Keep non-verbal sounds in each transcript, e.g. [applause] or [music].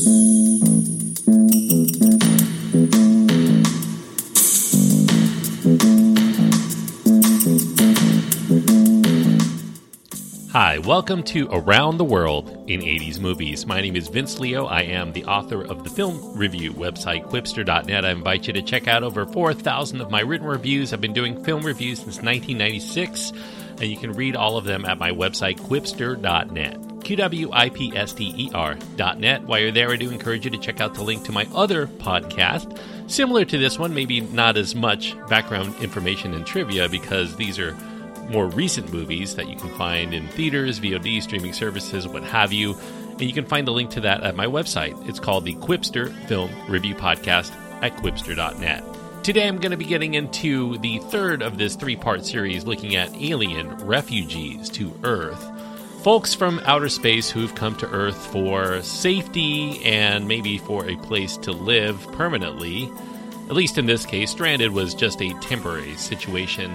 Hi, welcome to Around the World in 80s Movies. My name is Vince Leo. I am the author of the film review website, Qwipster.net. I invite you to check out over 4,000 of my written reviews. I've been doing film reviews since 1996, and you can read all of them at my website, Qwipster.net. Q-W-I-P-S-T-E-R.net. While you're there, I do encourage you to check out the link to my other podcast, similar to this one, maybe not as much background information and trivia because these are more recent movies that you can find in theaters, VOD, streaming services, what have you. And you can find a link to that at my website. It's called the Qwipster Film Review Podcast at qwipster.net. Today I'm going to be getting into the third of this three part series looking at alien refugees to Earth. Folks from outer space who've come to Earth for safety and maybe for a place to live permanently. At least in this case, stranded was just a temporary situation.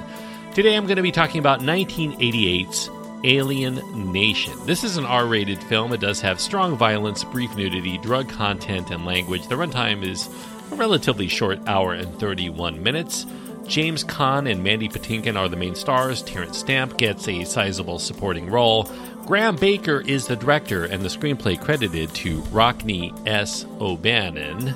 Today I'm going to be talking about 1988's Alien Nation. This is an R rated film. It does have strong violence, brief nudity, drug content, and language. The runtime is a relatively short hour and 31 minutes. James Caan and Mandy Patinkin are the main stars. Terence Stamp gets a sizable supporting role. Graham Baker is the director, and the screenplay credited to Rockne S. O'Bannon.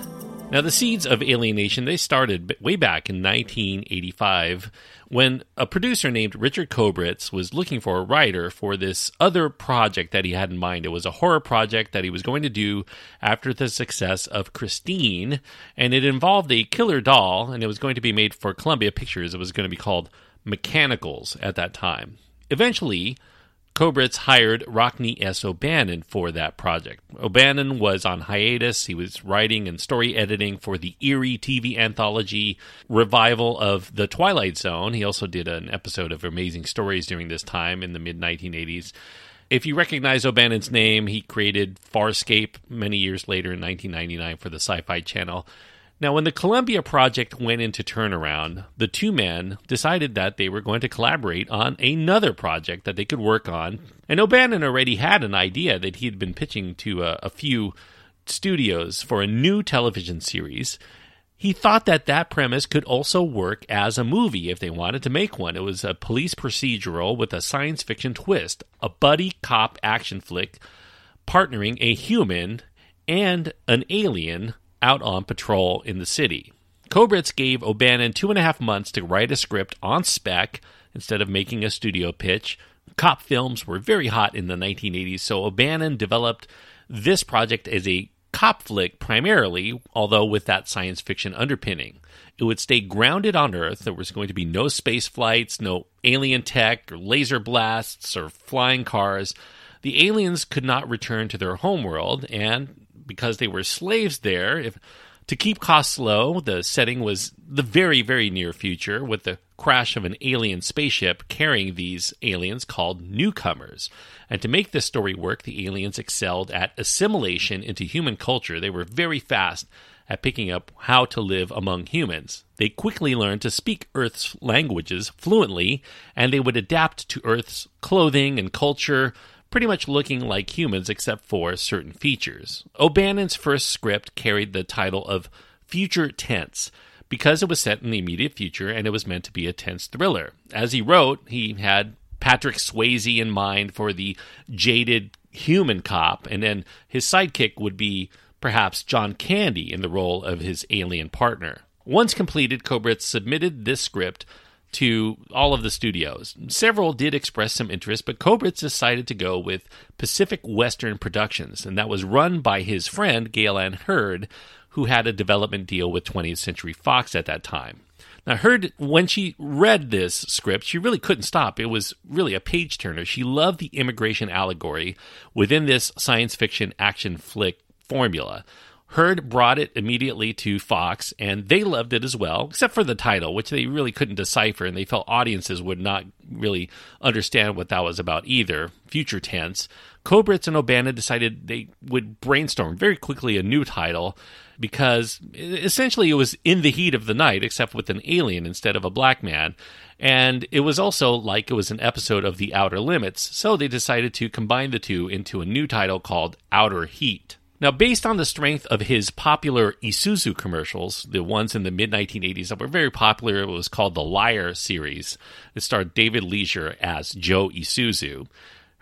Now, the seeds of Alien Nation they started way back in 1985 when a producer named Richard Kobritz was looking for a writer for this other project that he had in mind. It was a horror project that he was going to do after the success of Christine, and it involved a killer doll, and it was going to be made for Columbia Pictures. It was going to be called Mechanicals at that time. Eventually, Kobritz hired Rockne S. O'Bannon for that project. O'Bannon was on hiatus. He was writing and story editing for the eerie TV anthology revival of The Twilight Zone. He also did an episode of Amazing Stories during this time in the mid 1980s. If you recognize O'Bannon's name, he created Farscape many years later in 1999 for the Sci Fi Channel. Now, when the Columbia project went into turnaround, the two men decided that they were going to collaborate on another project that they could work on. And O'Bannon already had an idea that he had been pitching to a, a few studios for a new television series. He thought that that premise could also work as a movie if they wanted to make one. It was a police procedural with a science fiction twist, a buddy cop action flick partnering a human and an alien out on patrol in the city. Kobritz gave O'Bannon two and a half months to write a script on spec instead of making a studio pitch. Cop films were very hot in the 1980s, so O'Bannon developed this project as a cop flick primarily, although with that science fiction underpinning. It would stay grounded on Earth. There was going to be no space flights, no alien tech, or laser blasts, or flying cars. The aliens could not return to their homeworld, and because they were slaves there. If, to keep costs low, the setting was the very, very near future with the crash of an alien spaceship carrying these aliens called newcomers. And to make this story work, the aliens excelled at assimilation into human culture. They were very fast at picking up how to live among humans. They quickly learned to speak Earth's languages fluently, and they would adapt to Earth's clothing and culture, pretty much looking like humans except for certain features. O'Bannon's first script carried the title of Future Tense because it was set in the immediate future and it was meant to be a tense thriller. As he wrote, he had Patrick Swayze in mind for the jaded human cop, and then his sidekick would be perhaps John Candy in the role of his alien partner. Once completed, Kobritz submitted this script to all of the studios. Several did express some interest, but Kobritz decided to go with Pacific Western Productions, and that was run by his friend Gale Anne Hurd, who had a development deal with 20th Century Fox at that time. Now, Hurd, when she read this script, she really couldn't stop. It was really a page turner. She loved the immigration allegory within this science fiction action flick formula. Hurd brought it immediately to Fox, and they loved it as well, except for the title, which they really couldn't decipher, and they felt audiences would not really understand what that was about either. Future tense. Kobritz and O'Bannon decided they would brainstorm very quickly a new title because essentially it was in the heat of the night, except with an alien instead of a black man. And it was also like it was an episode of The Outer Limits, so they decided to combine the two into a new title called Outer Heat. Now, based on the strength of his popular Isuzu commercials, the ones in the mid 1980s that were very popular, it was called the Liar series. It starred David Leisure as Joe Isuzu.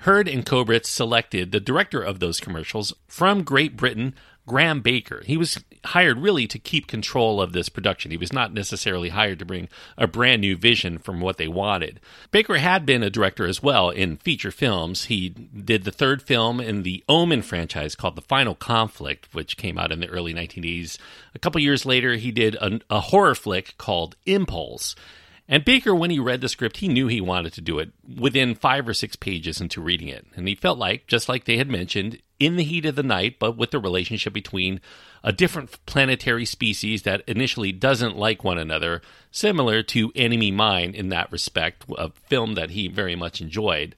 Hurd and Kobritz selected the director of those commercials from Great Britain, Graham Baker. He was hired really to keep control of this production. He was not necessarily hired to bring a brand new vision from what they wanted. Baker had been a director as well in feature films. He did the third film in the Omen franchise called The Final Conflict, which came out in the early 1980s. A couple years later, he did a, a horror flick called Impulse. And Baker, when he read the script, he knew he wanted to do it within five or six pages into reading it. And he felt like, just like they had mentioned, in the heat of the night, but with the relationship between a different planetary species that initially doesn't like one another, similar to Enemy Mine in that respect, a film that he very much enjoyed.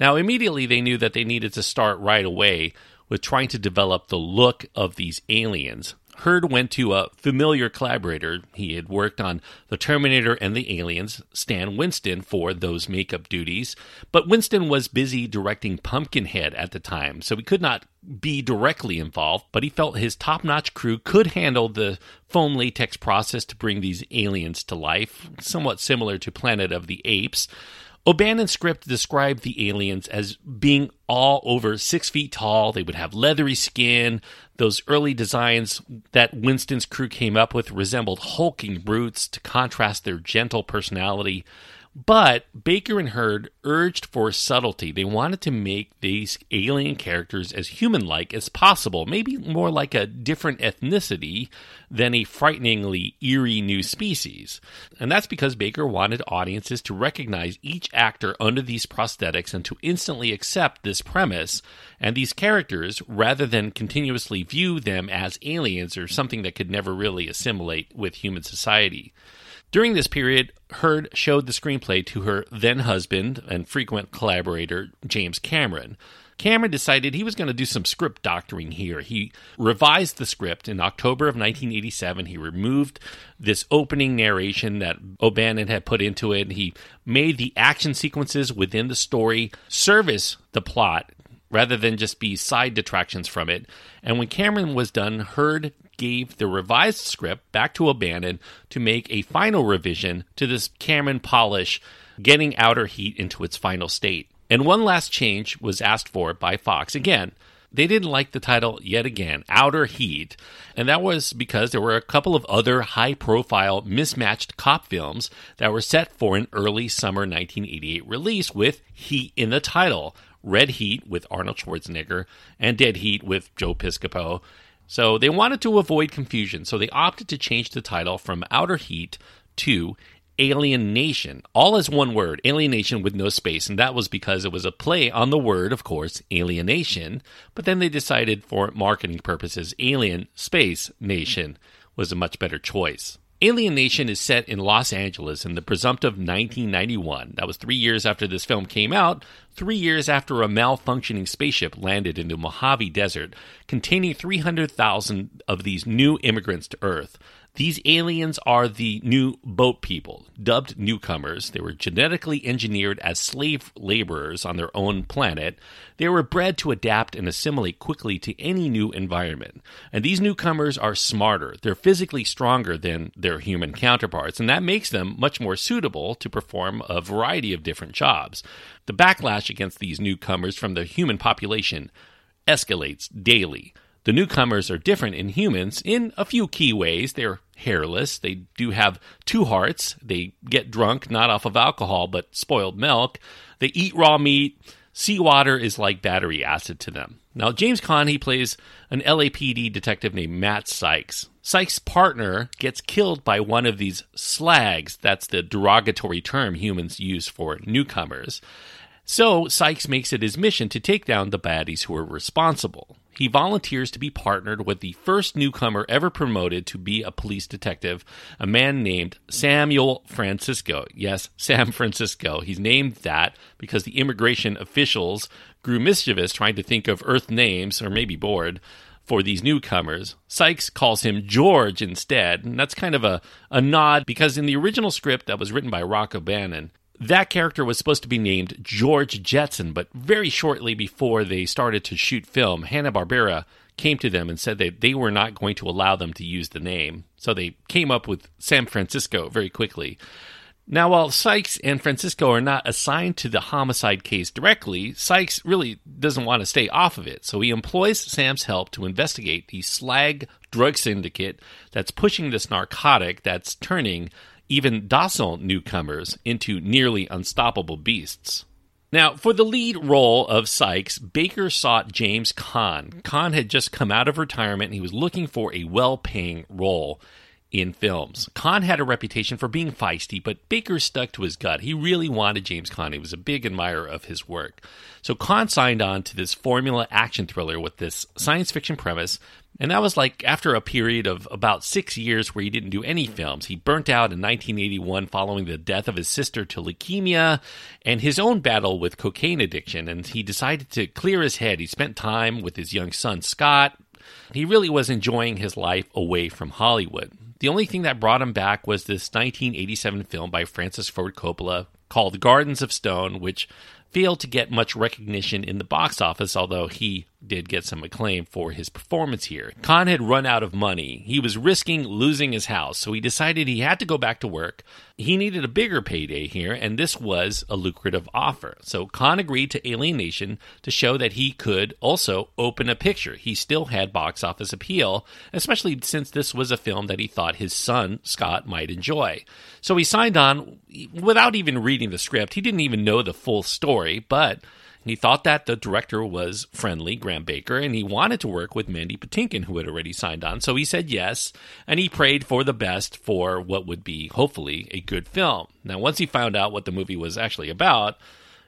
Now, immediately they knew that they needed to start right away with trying to develop the look of these aliens. Hurd went to a familiar collaborator. He had worked on The Terminator and the Aliens, Stan Winston, for those makeup duties. But Winston was busy directing Pumpkinhead at the time, so he could not be directly involved, but he felt his top notch crew could handle the foam latex process to bring these aliens to life, somewhat similar to Planet of the Apes. O'Bannon's script described the aliens as being all over six feet tall. They would have leathery skin. Those early designs that Winston's crew came up with resembled hulking brutes to contrast their gentle personality. But Baker and Hurd urged for subtlety. They wanted to make these alien characters as human like as possible, maybe more like a different ethnicity than a frighteningly eerie new species. And that's because Baker wanted audiences to recognize each actor under these prosthetics and to instantly accept this premise and these characters rather than continuously view them as aliens or something that could never really assimilate with human society. During this period, Hurd showed the screenplay to her then husband and frequent collaborator, James Cameron. Cameron decided he was going to do some script doctoring here. He revised the script in October of 1987. He removed this opening narration that O'Bannon had put into it. He made the action sequences within the story service the plot rather than just be side detractions from it. And when Cameron was done, Hurd gave the revised script back to O'Bannon to make a final revision to this Cameron polish, getting Outer Heat into its final state. And one last change was asked for by Fox. Again, they didn't like the title yet again, Outer Heat, and that was because there were a couple of other high profile mismatched cop films that were set for an early summer 1988 release with Heat in the title. Red Heat with Arnold Schwarzenegger and Dead Heat with Joe Piscopo. So they wanted to avoid confusion, so they opted to change the title from Outer Heat to alienation, all as one word, alienation with no space. And that was because it was a play on the word, of course, alienation. But then they decided for marketing purposes, Alien Space Nation was a much better choice. Alien Nation is set in Los Angeles in the presumptive 1991. That was three years after this film came out, three years after a malfunctioning spaceship landed in the Mojave Desert, containing 300,000 of these new immigrants to Earth. These aliens are the new boat people, dubbed newcomers. They were genetically engineered as slave laborers on their own planet. They were bred to adapt and assimilate quickly to any new environment. And these newcomers are smarter. They're physically stronger than their human counterparts, and that makes them much more suitable to perform a variety of different jobs. The backlash against these newcomers from the human population escalates daily. The newcomers are different in humans in a few key ways. They're hairless. They do have two hearts. They get drunk not off of alcohol, but spoiled milk. They eat raw meat. Seawater is like battery acid to them. Now, James Caan, he plays an LAPD detective named Matt Sykes. Sykes' partner gets killed by one of these slags. That's the derogatory term humans use for newcomers. So, Sykes makes it his mission to take down the baddies who are responsible he volunteers to be partnered with the first newcomer ever promoted to be a police detective, a man named Samuel Francisco. Yes, [laughs] Sam Francisco. He's named that because the immigration officials grew mischievous trying to think of Earth names, or maybe bored, for these newcomers. Sykes calls him George instead, and that's kind of a, a nod because in the original script that was written by Rock O'Bannon, that character was supposed to be named George Jetson, but very shortly before they started to shoot film, Hanna-Barbera came to them and said that they were not going to allow them to use the name. So they came up with Sam Francisco very quickly. Now, while Sykes and Francisco are not assigned to the homicide case directly, Sykes really doesn't want to stay off of it. So he employs Sam's help to investigate the slag drug syndicate that's pushing this narcotic that's turning even docile newcomers into nearly unstoppable beasts. Now, for the lead role of Sykes, Baker sought James Caan. Caan had just come out of retirement and he was looking for a well paying role in films. Caan had a reputation for being feisty, but Baker stuck to his gut. He really wanted James Caan. He was a big admirer of his work. So Caan signed on to this formula action thriller with this science fiction premise. And that was like after a period of about six years where he didn't do any films. He burnt out in 1981 following the death of his sister to leukemia and his own battle with cocaine addiction. And he decided to clear his head. He spent time with his young son, Scott. He really was enjoying his life away from Hollywood. The only thing that brought him back was this 1987 film by Francis Ford Coppola called Gardens of Stone, which failed to get much recognition in the box office, although he did get some acclaim for his performance here. Caan had run out of money. He was risking losing his house, so he decided he had to go back to work. He needed a bigger payday here, and this was a lucrative offer. So Caan agreed to Alien Nation to show that he could also open a picture. He still had box office appeal, especially since this was a film that he thought his son, Scott, might enjoy. So he signed on without even reading the script. He didn't even know the full story, but he thought that the director was friendly, Graham Baker, and he wanted to work with Mandy Patinkin, who had already signed on. So he said yes, and he prayed for the best for what would be, hopefully, a good film. Now, once he found out what the movie was actually about,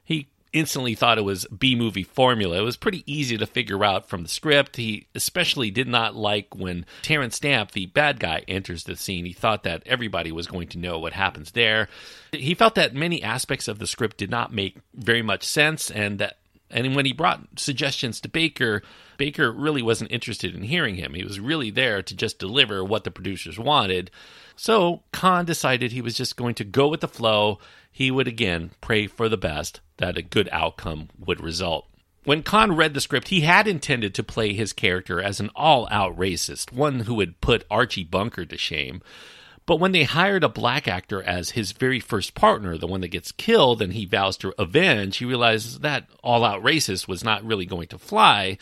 he instantly thought it was B movie formula. It was pretty easy to figure out from the script. He especially did not like when Terence Stamp, the bad guy, enters the scene. He thought that everybody was going to know what happens there. He felt that many aspects of the script did not make very much sense and that and when he brought suggestions to Baker, Baker really wasn't interested in hearing him. He was really there to just deliver what the producers wanted. So Caan decided he was just going to go with the flow. He would again pray for the best that a good outcome would result. When Caan read the script, he had intended to play his character as an all out racist, one who would put Archie Bunker to shame. But when they hired a black actor as his very first partner, the one that gets killed and he vows to avenge, he realizes that all out racist was not really going to fly.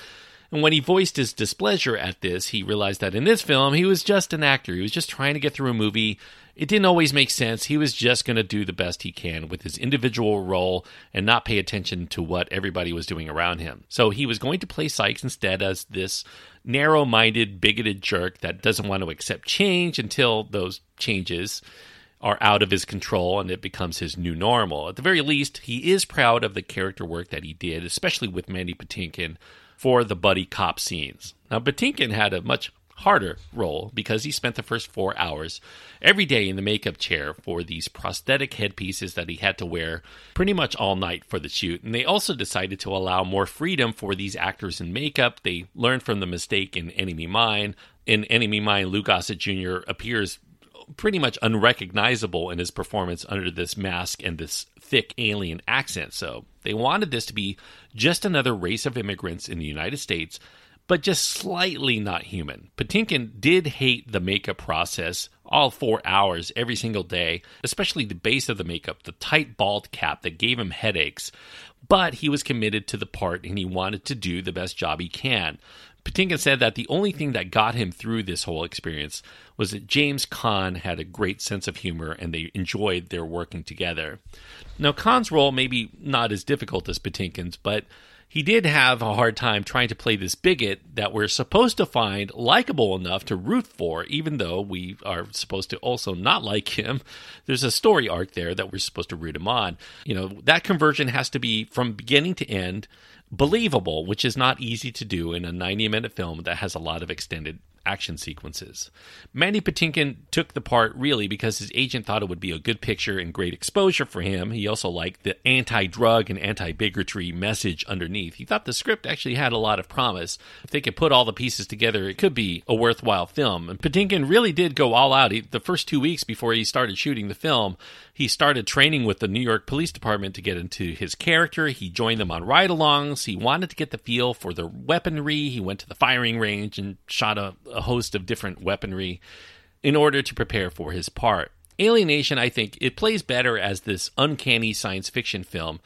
And when he voiced his displeasure at this, he realized that in this film, he was just an actor. He was just trying to get through a movie it didn't always make sense. He was just going to do the best he can with his individual role and not pay attention to what everybody was doing around him. So he was going to play Sykes instead as this narrow minded, bigoted jerk that doesn't want to accept change until those changes are out of his control and it becomes his new normal. At the very least, he is proud of the character work that he did, especially with Mandy Patinkin for the buddy cop scenes. Now, Patinkin had a much harder role because he spent the first four hours every day in the makeup chair for these prosthetic headpieces that he had to wear pretty much all night for the shoot. And they also decided to allow more freedom for these actors in makeup. They learned from the mistake in Enemy Mine. In Enemy Mine, Lou Gossett Jr. appears pretty much unrecognizable in his performance under this mask and this thick alien accent. So they wanted this to be just another race of immigrants in the United States but just slightly not human. Patinkin did hate the makeup process all four hours every single day, especially the base of the makeup, the tight bald cap that gave him headaches. But he was committed to the part and he wanted to do the best job he can. Patinkin said that the only thing that got him through this whole experience was that James Caan had a great sense of humor and they enjoyed their working together. Now, Caan's role may be not as difficult as Patinkin's, but he did have a hard time trying to play this bigot that we're supposed to find likable enough to root for, even though we are supposed to also not [laughs] like him. There's a story arc there that we're supposed to root him on. You know, that conversion has to be from beginning to end believable, which is not easy to do in a 90 minute film that has a lot of extended action sequences. Mandy Patinkin took the part really because his agent thought it would be a good picture and great exposure for him. He also liked the anti drug and anti bigotry message underneath. He thought the script actually had a lot of promise. If they could put all the pieces together, it could be a worthwhile film. And Patinkin really did go all out. He, the first two weeks before he started shooting the film, He started training with the New York Police Department to get into his character. He joined them on ride alongs. He wanted to get the feel for the weaponry. He went to the firing range and shot a, a host of different weaponry in order to prepare for his part. Alien Nation, I think, it plays better as this uncanny science fiction film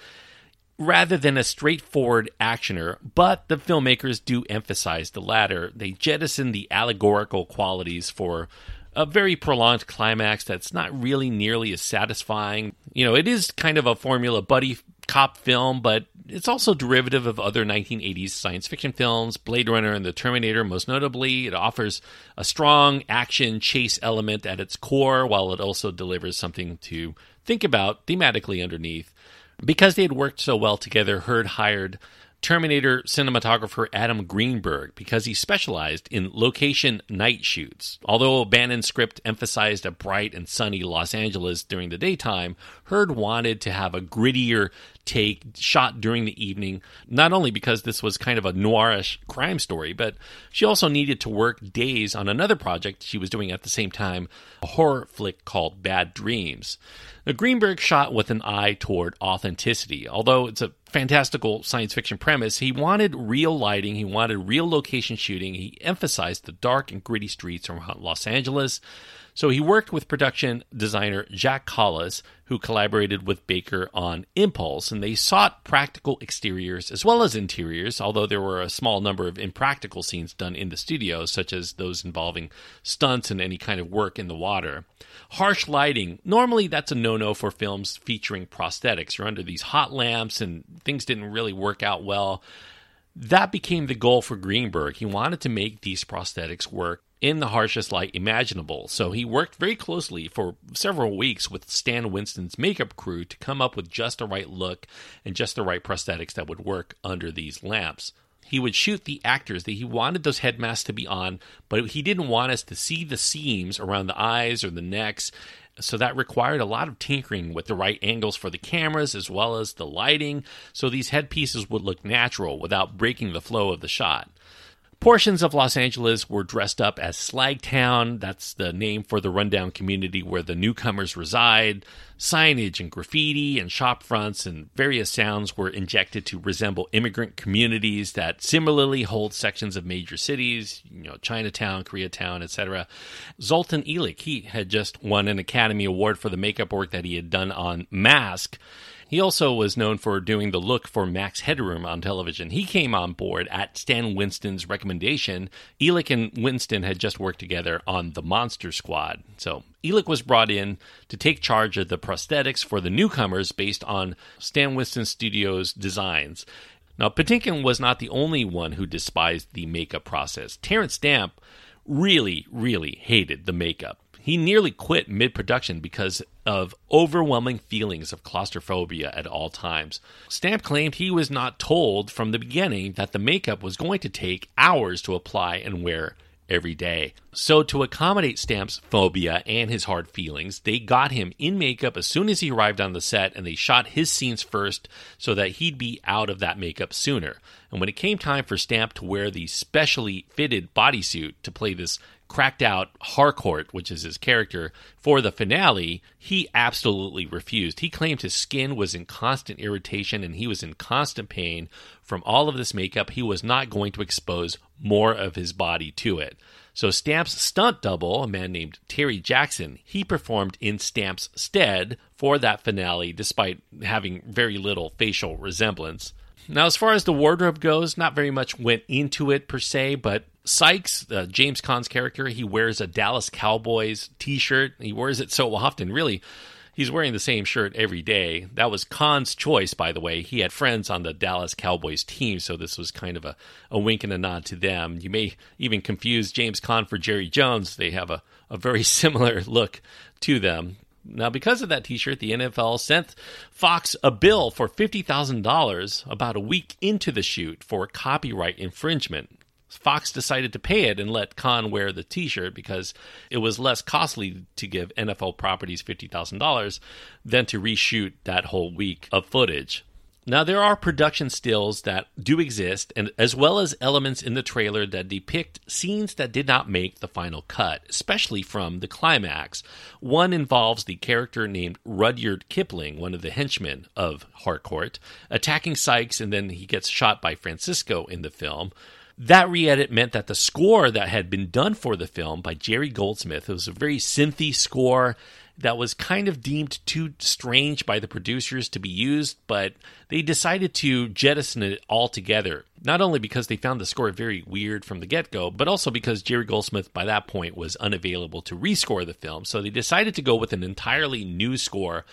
rather than a straightforward actioner, but the filmmakers do emphasize the latter. They jettison the allegorical qualities for a very prolonged climax that's not really nearly as satisfying. You know, it is kind of a formula buddy cop film, but it's also derivative of other 1980s science fiction films, Blade Runner and The Terminator, most notably. It offers a strong action chase element at its core, while it also delivers something to think about thematically underneath. Because they had worked so well together, Hurd hired Terminator cinematographer Adam Greenberg because he specialized in location night shoots. Although O'Bannon's script emphasized a bright and sunny Los Angeles during the daytime, Hurd wanted to have a grittier take shot during the evening, not only because this was kind of a noirish crime story, but she also needed to work days on another project she was doing at the same time, a horror flick called Bad Dreams. Now, Greenberg shot with an eye toward authenticity. Although it's a fantastical science fiction premise, he wanted real lighting, he wanted real location shooting, he emphasized the dark and gritty streets around Los Angeles. So he worked with production designer Jack Collis, who collaborated with Baker on Impulse, and they sought practical exteriors as well as interiors, although there were a small number of impractical scenes done in the studio, such as those involving stunts and any kind of work in the water. Harsh lighting, normally that's a no no for films featuring prosthetics. You're under these hot lamps and things didn't really work out well. That became the goal for Greenberg. He wanted to make these prosthetics work in the harshest light imaginable. So he worked very closely for several weeks with Stan Winston's makeup crew to come up with just the right look and just the right prosthetics that would work under these lamps. He would shoot the actors that he wanted those head masks to be on, but he didn't want us to see the seams around the eyes or the necks. So that required a lot of tinkering with the right angles for the cameras as well as the lighting, so these headpieces would look natural without breaking the flow of the shot. Portions of Los Angeles were dressed up as Slagtown. That's the name for the rundown community where the newcomers reside. Signage and graffiti and shop fronts and various sounds were injected to resemble immigrant communities that similarly hold sections of major cities, you know, Chinatown, Koreatown, etc. Zoltan Elek, he had just won an Academy Award for the makeup work that he had done on Mask he also was known for doing the look for Max Headroom on television. He came on board at Stan Winston's recommendation. Elek and Winston had just worked together on The Monster Squad. So Elek was brought in to take charge of the prosthetics for the newcomers based on Stan Winston Studios' designs. Now, Patinkin was not the only one who despised the makeup process. Terence Stamp really, really hated the makeup. He nearly quit mid production because of overwhelming feelings of claustrophobia at all times. Stamp claimed he was not told from the beginning that the makeup was going to take hours to apply and wear every day. So, to accommodate Stamp's phobia and his hard feelings, they got him in makeup as soon as he arrived on the set and they shot his scenes first so that he'd be out of that makeup sooner. And when it came time for Stamp to wear the specially fitted bodysuit to play this cracked out Harcourt, which is his character, for the finale, he absolutely refused. He claimed his skin was in constant irritation and he was in constant pain from all of this makeup. He was not going to expose more of his body to it. So Stamp's stunt double, a man named Terry Jackson, he performed in Stamp's stead for that finale despite having very little facial resemblance. Now, as far as the wardrobe goes, not very much went into it per se, but Sykes, uh, James Caan's character, he wears a Dallas Cowboys t shirt. He wears it so often, really. He's wearing the same shirt every day. That was Caan's choice, by the way. He had friends on the Dallas Cowboys team, so this was kind of a, a wink and a nod to them. You may even confuse James Caan for Jerry Jones. They have a, a very [laughs] similar look to them. Now, because of that t shirt, the NFL sent Fox a bill for $50,000 about a week into the shoot for copyright infringement. Fox decided to pay it and let Caan wear the t shirt because it was less costly to give NFL properties $50,000 than to reshoot that whole week of footage. Now, there are production stills that do exist, and as well as elements in the trailer that depict scenes that did not make the final cut, especially from the climax. One involves the character named Rudyard Kipling, one of the henchmen of Harcourt, attacking Sykes, and then he gets shot by Francisco in the film. That re edit meant that the score that had been done for the film by Jerry Goldsmith, it was a very synthy score that was kind of deemed too strange by the producers to be used, but they decided to jettison it altogether. Not only because they found the score very weird from the get go, but also because Jerry Goldsmith by that point was unavailable to rescore the film. So they decided to go with an entirely new score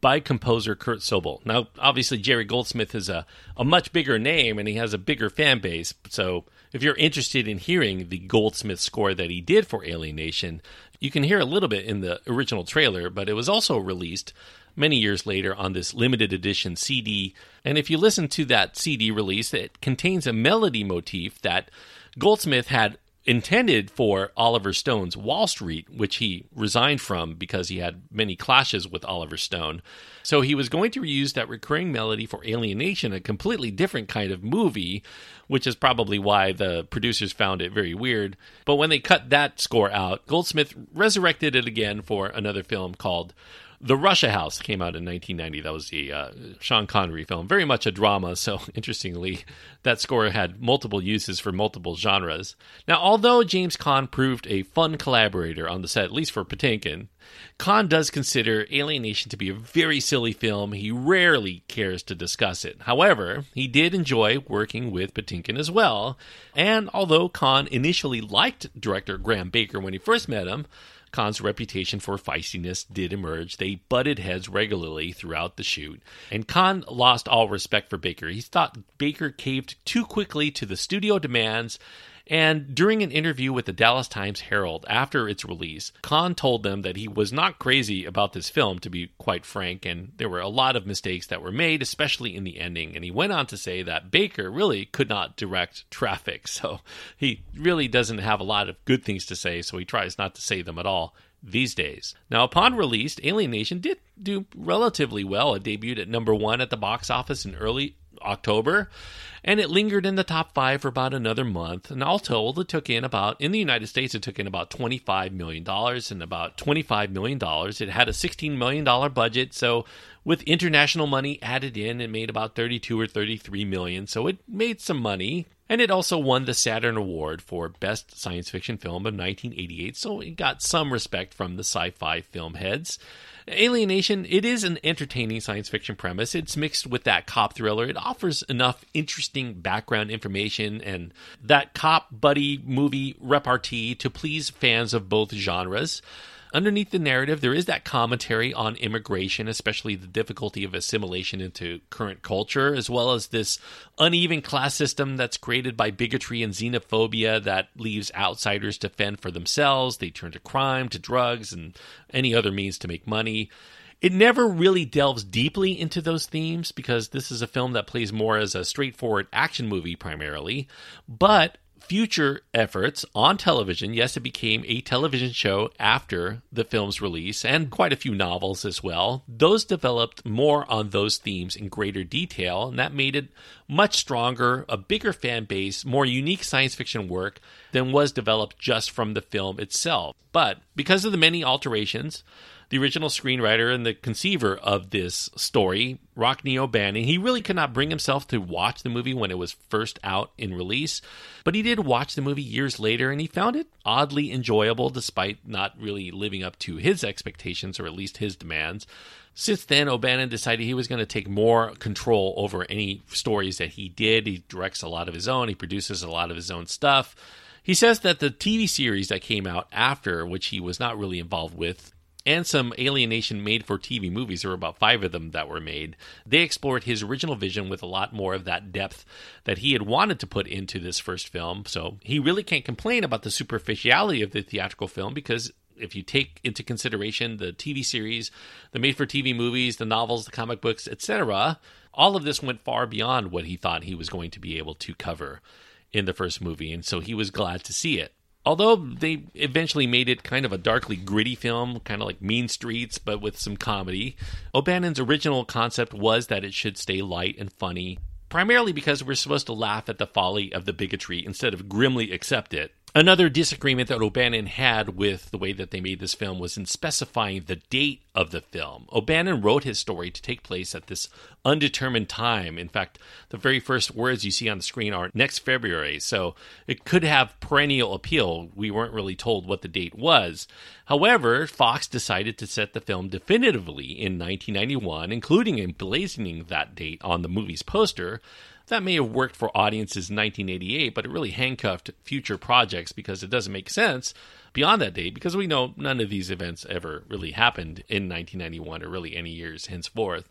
by composer Curt Sobel. Now, obviously, Jerry Goldsmith is a, a much bigger name and he has a bigger fan base. So, if you're interested in hearing the Goldsmith score that he did for Alien Nation, you can hear a little bit in the original trailer, but it was also released many years later on this limited edition CD. And if you listen to that CD release, it contains a melody motif that Goldsmith had intended for Oliver Stone's Wall Street, which he resigned from because he had many clashes with Oliver Stone. So he was going to reuse that recurring melody for Alien Nation, a completely different kind of movie, which is probably why the producers found it very weird. But when they cut that score out, Goldsmith resurrected it again for another film called the Russia House came out in 1990. That was the uh, Sean Connery film. Very much a drama. So, [laughs] interestingly, that score had multiple uses for multiple genres. Now, although James Caan proved a fun collaborator on the set, at least for Patinkin, Caan does consider Alien Nation to be a very silly film. He rarely cares to discuss it. However, he did enjoy working with Patinkin as well. And although Caan initially liked director Graham Baker when he first met him, Caan's reputation for feistiness did emerge. They butted heads regularly throughout the shoot, and Caan lost all respect for Baker. He thought Baker caved too quickly to the studio demands and during an interview with the Dallas Times Herald after its release, Caan told them that he was not crazy about this film, to be quite frank, and there were a lot of mistakes that were made, especially in the ending. And he went on to say that Baker really could not direct traffic, [laughs] so he really doesn't have a lot of good things to say, so he tries not to say them at all these days. Now, upon release, Alien Nation did do relatively well. It debuted at number one at the box office in early October, and it lingered in the top five for about another month. And all told, it took in about, in the United States, it took in about $25 million. And about $25 million, it had a $16 million budget. So with international money added in, it made about 32 or 33 million. So it made some money. And it also won the Saturn Award for Best Science Fiction Film of 1988. So it got some respect from the sci fi film heads. Alien Nation, it is an entertaining science fiction premise. It's mixed with that cop thriller. It offers enough interesting background information and that cop buddy movie repartee to please fans of both genres. Underneath the narrative, there is that commentary on immigration, especially the difficulty of assimilation into current culture, as well as this uneven class system that's created by bigotry and xenophobia that leaves outsiders to fend for themselves. They turn to crime, to drugs, and any other means to make money. It never really delves deeply into those themes because this is a film that plays more as a straightforward action movie primarily, but future efforts on television. Yes, it became a television show after the film's release and quite a few novels as well. Those developed more on those themes in greater detail, and that made it much stronger, a bigger fan base, more unique science fiction work than was developed just from the film itself. But because of the many alterations, the original screenwriter and the conceiver of this story, Rockne O'Bannon, he really could not bring himself to watch the movie when it was first out in release, but he did watch the movie years later and he found it oddly enjoyable despite not really living up to his expectations or at least his demands. Since then, O'Bannon decided he was going to take more control over any stories that he did. He directs a lot of his own, he produces a lot of his own stuff. He says that the TV series that came out after, which he was not really involved with, and some Alien Nation made for TV movies. There were about five of them that were made. They explored his original vision with a lot more of that depth that he had wanted to put into this first film. So he really can't complain about the superficiality of the theatrical film because if you take into consideration the TV series, the made for TV movies, the novels, the comic books, etc., all of this went far beyond what he thought he was going to be able to cover in the first movie. And so he was glad to see it. Although they eventually made it kind of a darkly gritty film, kind of like Mean Streets, but with some comedy, O'Bannon's original concept was that it should stay light and funny, primarily because we're supposed to laugh at the folly of the bigotry instead of grimly accept it. Another disagreement that O'Bannon had with the way that they made this film was in specifying the date of the film. O'Bannon wrote his story to take place at this undetermined time. In fact, the very first words you see on the screen are next February, so it could have perennial appeal. We weren't really told what the date was. However, Fox decided to set the film definitively in 1991, including emblazoning that date on the movie's poster. That may have worked for audiences in 1988, but it really handcuffed future projects because it doesn't make sense beyond that date because we know none of these events ever really happened in 1991 or really any years henceforth.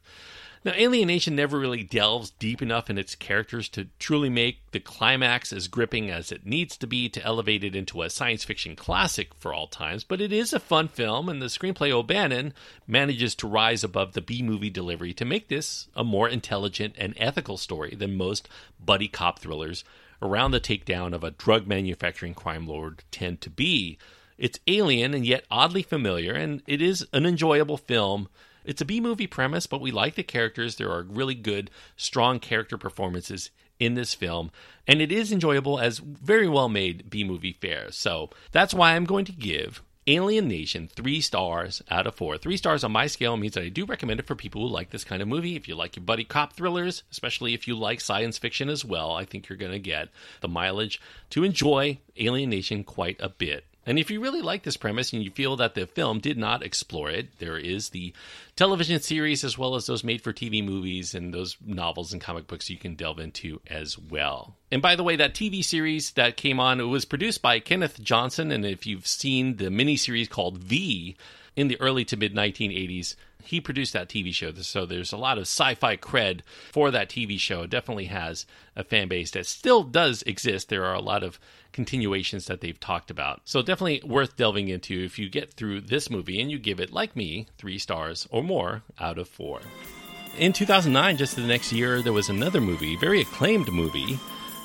Now, Alien Nation never really delves deep enough in its characters to truly make the climax as gripping as it needs to be to elevate it into a science fiction classic for all times, but it is a fun film, and the screenplay O'Bannon manages to rise above the B movie delivery to make this a more intelligent and ethical story than most buddy cop thrillers around the takedown of a drug manufacturing crime lord tend to be. It's alien and yet oddly familiar, and it is an enjoyable film it's a B movie premise, but we like the characters. There are really good, strong character performances in this film, and it is enjoyable as very well made B movie fare. So that's why I'm going to give Alien Nation three stars out of four. Three stars on my scale means that I do recommend it for people who like this kind of movie. If you like your buddy cop thrillers, especially if you like science fiction as well, I think you're going to get the mileage to enjoy Alien Nation quite a bit. And if you really like this premise and you feel that the film did not explore it, there is the television series as well as those made for TV movies and those novels and comic books you can delve into as well. And by the way, that TV series that came on, it was produced by Kenneth Johnson. And if you've seen the miniseries called V in the early to mid 1980s, he produced that TV show. So there's a lot of sci fi cred for that TV show. It definitely has a fan base that still does exist. There are a lot of continuations that they've talked about. So definitely worth delving into if you get through this movie and you give it, like me, three stars or more out of four. In 2009, just the next year, there was another movie, very acclaimed movie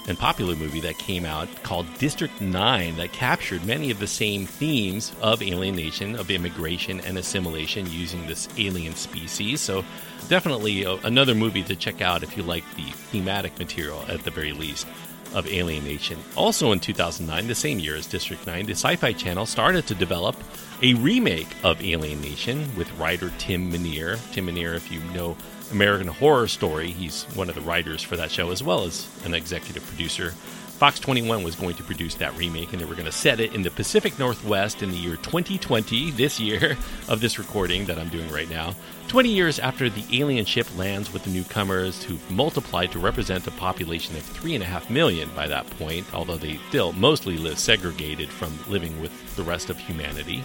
and popular movie that came out called District 9 that captured many of the same themes of alienation, of immigration and assimilation using this alien species. So, definitely another movie to check out if you like the thematic material at the very least of Alien Nation. Also in 2009, the same year as District 9, the Sci Fi Channel started to develop a remake of Alien Nation with writer Tim Minear. Tim Minear, if you know American Horror Story, he's one of the writers for that show as well as an executive producer. Fox 21 was going to produce that remake, and they were going to set it in the Pacific Northwest in the year 2020, this year [laughs] of this recording that I'm doing right now. 20 years after the alien ship lands with the newcomers, who've multiplied to represent a population of 3.5 million by that point, although they still mostly live segregated from living with the rest of humanity.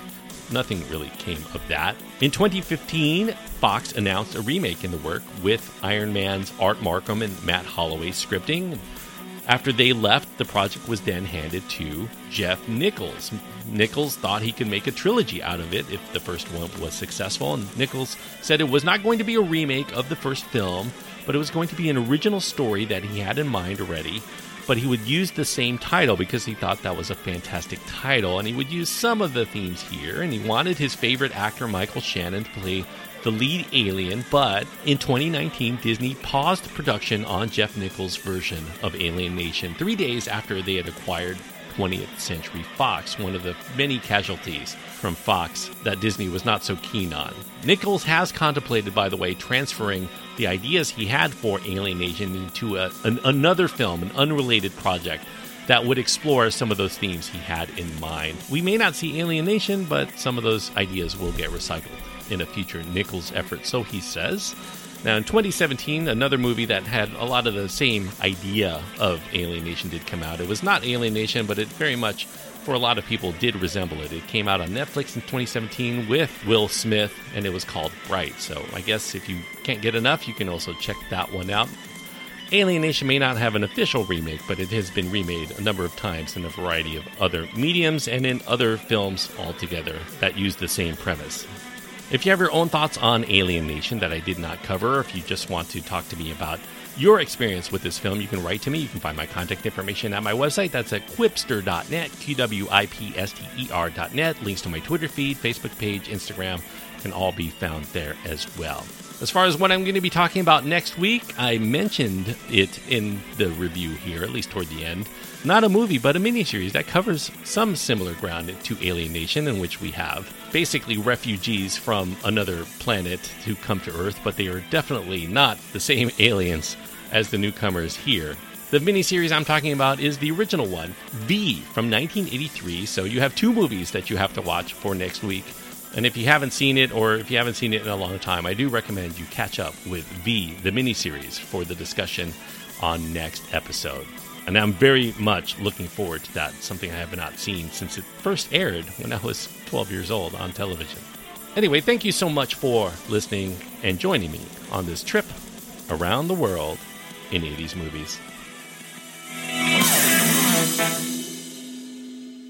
Nothing really came of that. In 2015, Fox announced a remake in the work with Iron Man's Art Marcum and Matt Holloway scripting. After they left, the project was then handed to Jeff Nichols. Nichols thought he could make a trilogy out of it if the first one was successful, and Nichols said it was not going to be a remake of the first film, but it was going to be an original story that he had in mind already. But he would use the same title because he thought that was a fantastic title, and he would use some of the themes here, and he wanted his favorite actor, Michael Shannon, to play the lead alien, but in 2019, Disney paused production on Jeff Nichols' version of Alien Nation three days after they had acquired 20th Century Fox, one of the many casualties from Fox that Disney was not so keen on. Nichols has contemplated, by the way, transferring the ideas he had for Alien into a, an, another film, an unrelated project that would explore some of those themes he had in mind. We may not see Alien Nation, but some of those ideas will get recycled in a future Nichols effort, so he says. Now, in 2017, another movie that had a lot of the same idea of Alien Nation did come out. It was not Alien Nation, but it very much, for a lot of people, did resemble it. It came out on Netflix in 2017 with Will Smith, and it was called Bright. So I guess if you can't get enough, you can also check that one out. Alien Nation may not have an official remake, but it has been remade a number of times in a variety of other mediums and in other films altogether that use the same premise. If you have your own thoughts on Alien Nation that I did not cover, or if you just want to talk to me about your experience with this film, you can write to me. You can find my contact information at my website. That's at qwipster.net, Q W I P S T E R.net. Links to my Twitter feed, Facebook page, Instagram can all be found there as well. As far as what I'm going to be talking about next week, I mentioned it in the review here, at least toward the end. Not a movie, but a miniseries that covers some similar ground to Alien Nation, in which we have basically refugees from another planet who come to Earth, but they are definitely not the same [laughs] aliens as the newcomers here. The miniseries I'm talking about is the original one, V, from 1983. So you have two movies that you have to watch for next week. And if you haven't seen it, or if you haven't seen it in a long time, I do recommend you catch up with V, the miniseries, for the discussion on next episode. And I'm very much looking forward to that, something I have not seen since it first aired when I was 12 years old on television. Anyway, thank you so much for listening and joining me on this trip around the world in 80s movies.